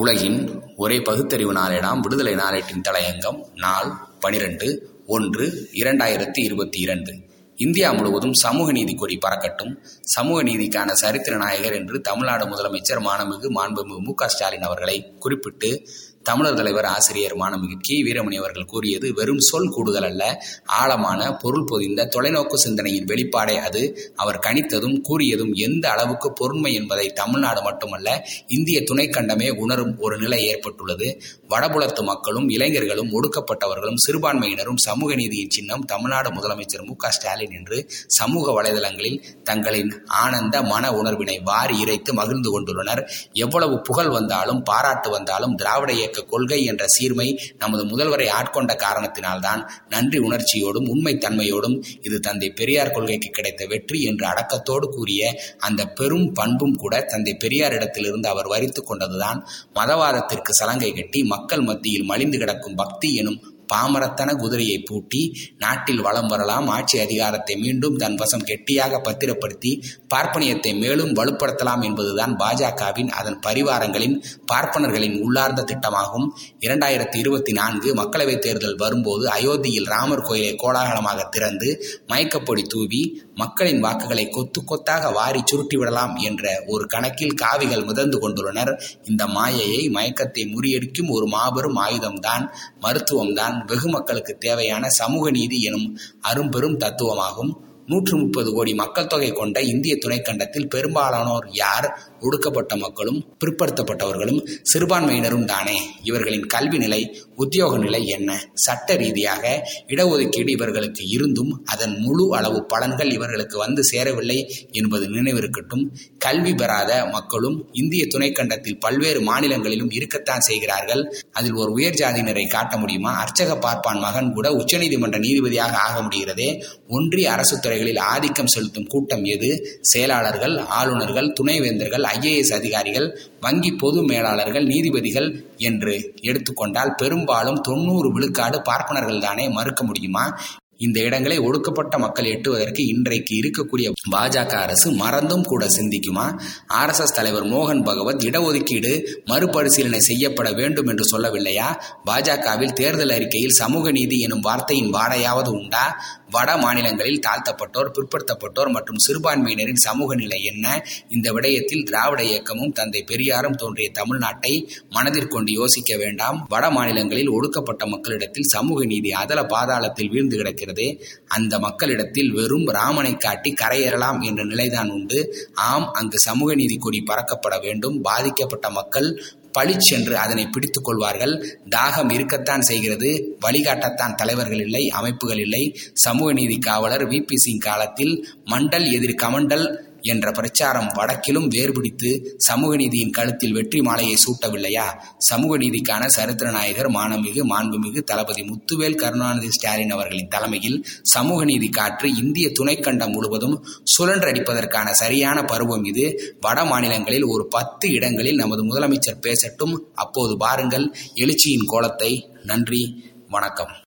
உலகின் ஒரே பகுத்தறிவு நாளேடாம் விடுதலை நாளேட்டின் தலையங்கம் நாள் பனிரெண்டு ஒன்று இரண்டாயிரத்தி இருபத்தி இரண்டு. இந்தியா முழுவதும் சமூக நீதி கொடி பறக்கட்டும். சமூக நீதிக்கான சரித்திர நாயகர் என்று தமிழ்நாடு முதலமைச்சர் மாண்புமிகு மாண்புமிகு மு க ஸ்டாலின் அவர்களை குறிப்பிட்டு தமிழர் தலைவர் ஆசிரியர் மாணமிகு கி. வீரமணி அவர்கள் கூறியது வெறும் சொல் கூடுதல் அல்ல. ஆழமான பொருள் பொதிந்த தொலைநோக்கு சிந்தனையின் வெளிப்பாடே அது. அவர் கணித்ததும் கூறியதும் எந்த அளவுக்கு பொருண்மை என்பதை தமிழ்நாடு மட்டுமல்ல இந்திய துணைக்கண்டமே உணரும் ஒரு நிலை ஏற்பட்டுள்ளது. வடபுலத்து மக்களும் இளைஞர்களும் ஒடுக்கப்பட்டவர்களும் சிறுபான்மையினரும் சமூக நீதியின் சின்னம் தமிழ்நாடு முதலமைச்சர் மு. ஸ்டாலின் என்று சமூக வலைதளங்களில் தங்களின் ஆனந்த மன உணர்வினை வாரி இறைத்து மகிழ்ந்து கொண்டுள்ளனர். எவ்வளவு புகழ் வந்தாலும் பாராட்டு வந்தாலும் திராவிட இயக்க கொள்கை என்ற சீர்மை நமது முதல்வரை ஆட்கொண்ட காரணத்தினால்தான் நன்றி உணர்ச்சியோடும் உண்மை தன்மையோடும் இது தந்தை பெரியார் கொள்கைக்கு கிடைத்த வெற்றி என்று அடக்கத்தோடு கூறிய அந்த பெரும் பண்பும் கூட தந்தை பெரியாரிடத்திலிருந்து அவர் வரித்து கொண்டதுதான் மதவாதத்திற்கு சலங்கை கட்டி மக்கள் மத்தியில் மலிந்து கிடக்கும் பக்தி எனும் பாமரத்தன குதிரையை பூட்டி நாட்டில் வளம் வரலாம். ஆட்சி அதிகாரத்தை மீண்டும் தன் வசம் கெட்டியாக பத்திரப்படுத்தி பார்ப்பனியத்தை மேலும் வலுப்படுத்தலாம் என்பதுதான் பாஜகவின் அதன் பரிவாரங்களின் பார்ப்பனர்களின் உள்ளார்ந்த திட்டமாகும். இரண்டாயிரத்தி இருபத்தி நான்கு மக்களவைத் தேர்தல் வரும்போது அயோத்தியில் ராமர் கோயிலை கோலாகலமாக திறந்து மயக்கப்பொடி தூவி மக்களின் வாக்குகளை கொத்து கொத்தாக வாரி சுருட்டிவிடலாம் என்ற ஒரு கணக்கில் காவிகள் மிதந்து கொண்டுள்ளனர். இந்த மாயையை மயக்கத்தை முறியடிக்கும் ஒரு மாபெரும் ஆயுதம்தான் மருத்துவம்தான். வெகு மக்களுக்கு தேவையான சமூக நீதி எனும் அரும்பெரும் தத்துவமாகும். நூற்று முப்பது கோடி மக்கள் தொகை கொண்ட இந்திய துணைக்கண்டத்தில் பெரும்பாலானோர் யார்? ஒடுக்கப்பட்ட மக்களும் பிற்படுத்தப்பட்டவர்களும் சிறுபான்மையினரும் தானே. இவர்களின் கல்வி நிலை உத்தியோக நிலை என்ன? சட்ட ரீதியாக இடஒதுக்கீடு இவர்களுக்கு இருந்தும் அதன் முழு அளவு பலன்கள் இவர்களுக்கு வந்து சேரவில்லை என்பது நினைவிருக்கட்டும். கல்வி பெறாத மக்களும் இந்திய துணைக்கண்டத்தில் பல்வேறு மாநிலங்களிலும் இருக்கத்தான் செய்கிறார்கள். அதில் ஒரு உயர் ஜாதியினரை காட்ட முடியுமா? அர்ச்சக பார்ப்பான் மகன் கூட உச்சநீதிமன்ற நீதிபதியாக ஆக முடிகிறதே. ஒன்றிய அரசு துறை துறைகளில் ஆதிக்கம் செலுத்தும் கூட்டம் எது? செயலாளர்கள் ஆளுநர்கள் துணைவேந்தர்கள் ஐஏஎஸ் அதிகாரிகள் வங்கி பொது மேலாளர்கள் நீதிபதிகள் என்று எடுத்துக்கொண்டால் பெரும்பாலும் தொண்ணூறு விழுக்காடு பார்ப்பனர்கள் தானே மறுக்க முடியுமா? இந்த இடங்களை ஒடுக்கப்பட்ட மக்கள் எட்டுவதற்கு இன்றைக்கு இருக்கக்கூடிய பாஜக அரசு மறந்தும் கூட சிந்திக்குமா? ஆர்எஸ்எஸ் தலைவர் மோகன் பகவத் இடஒதுக்கீடு மறுபரிசீலனை செய்யப்பட வேண்டும் என்று சொல்லவில்லையா? பாஜகவில் தேர்தல் அறிக்கையில் சமூக நீதி எனும் வார்த்தையின் வாடையாவது உண்டா? வட மாநிலங்களில் தாழ்த்தப்பட்டோர் பிற்படுத்தப்பட்டோர் மற்றும் சிறுபான்மையினரின் சமூக நிலை என்ன? இந்த விடயத்தில் திராவிட இயக்கமும் தந்தை பெரியாரும் தோன்றிய தமிழ்நாட்டை மனதிற்கொண்டு யோசிக்க வேண்டாம். வட மாநிலங்களில் ஒடுக்கப்பட்ட மக்களிடத்தில் சமூக நீதி அதல பாதாளத்தில் வீழ்ந்து கிடக்கிறது அந்த மக்களிடத்தில் வெறும் ராமனை காட்டி கரையேறலாம் என்ற நிலைதான் உண்டு. ஆம் அங்கு சமூக நீதி கொடி பறக்கப்பட வேண்டும். பாதிக்கப்பட்ட மக்கள் பளிச்சென்று அதனை பிடித்துக் கொள்வார்கள். தாகம் இருக்கத்தான் செய்கிறது. வழிகாட்டத்தான் தலைவர்கள் இல்லை அமைப்புகள் இல்லை. சமூக நீதி காவலர் வி. பி. சிங் காலத்தில் மண்டல் எதிர் கமண்டல் என்ற பிரச்சாரம் வடக்கிலும் வேர்பிடித்து சமூக நீதியின் கழுத்தில் வெற்றி மாலையை சூட்டவில்லையா? சமூக நீதிக்கான சரித்திர நாயகர் மானமிகு மாண்புமிகு தளபதி முத்துவேல் கருணாநிதி ஸ்டாலின் அவர்களின் தலைமையில் சமூக நீதி காற்று இந்திய துணைக்கண்டம் முழுவதும் சுழன்றடிப்பதற்கான சரியான பருவம் இது. வட மாநிலங்களில் ஒரு பத்து இடங்களில் நமது முதலமைச்சர் பேசட்டும். அப்போது பாருங்கள் எழுச்சியின் கோலத்தை. நன்றி வணக்கம்.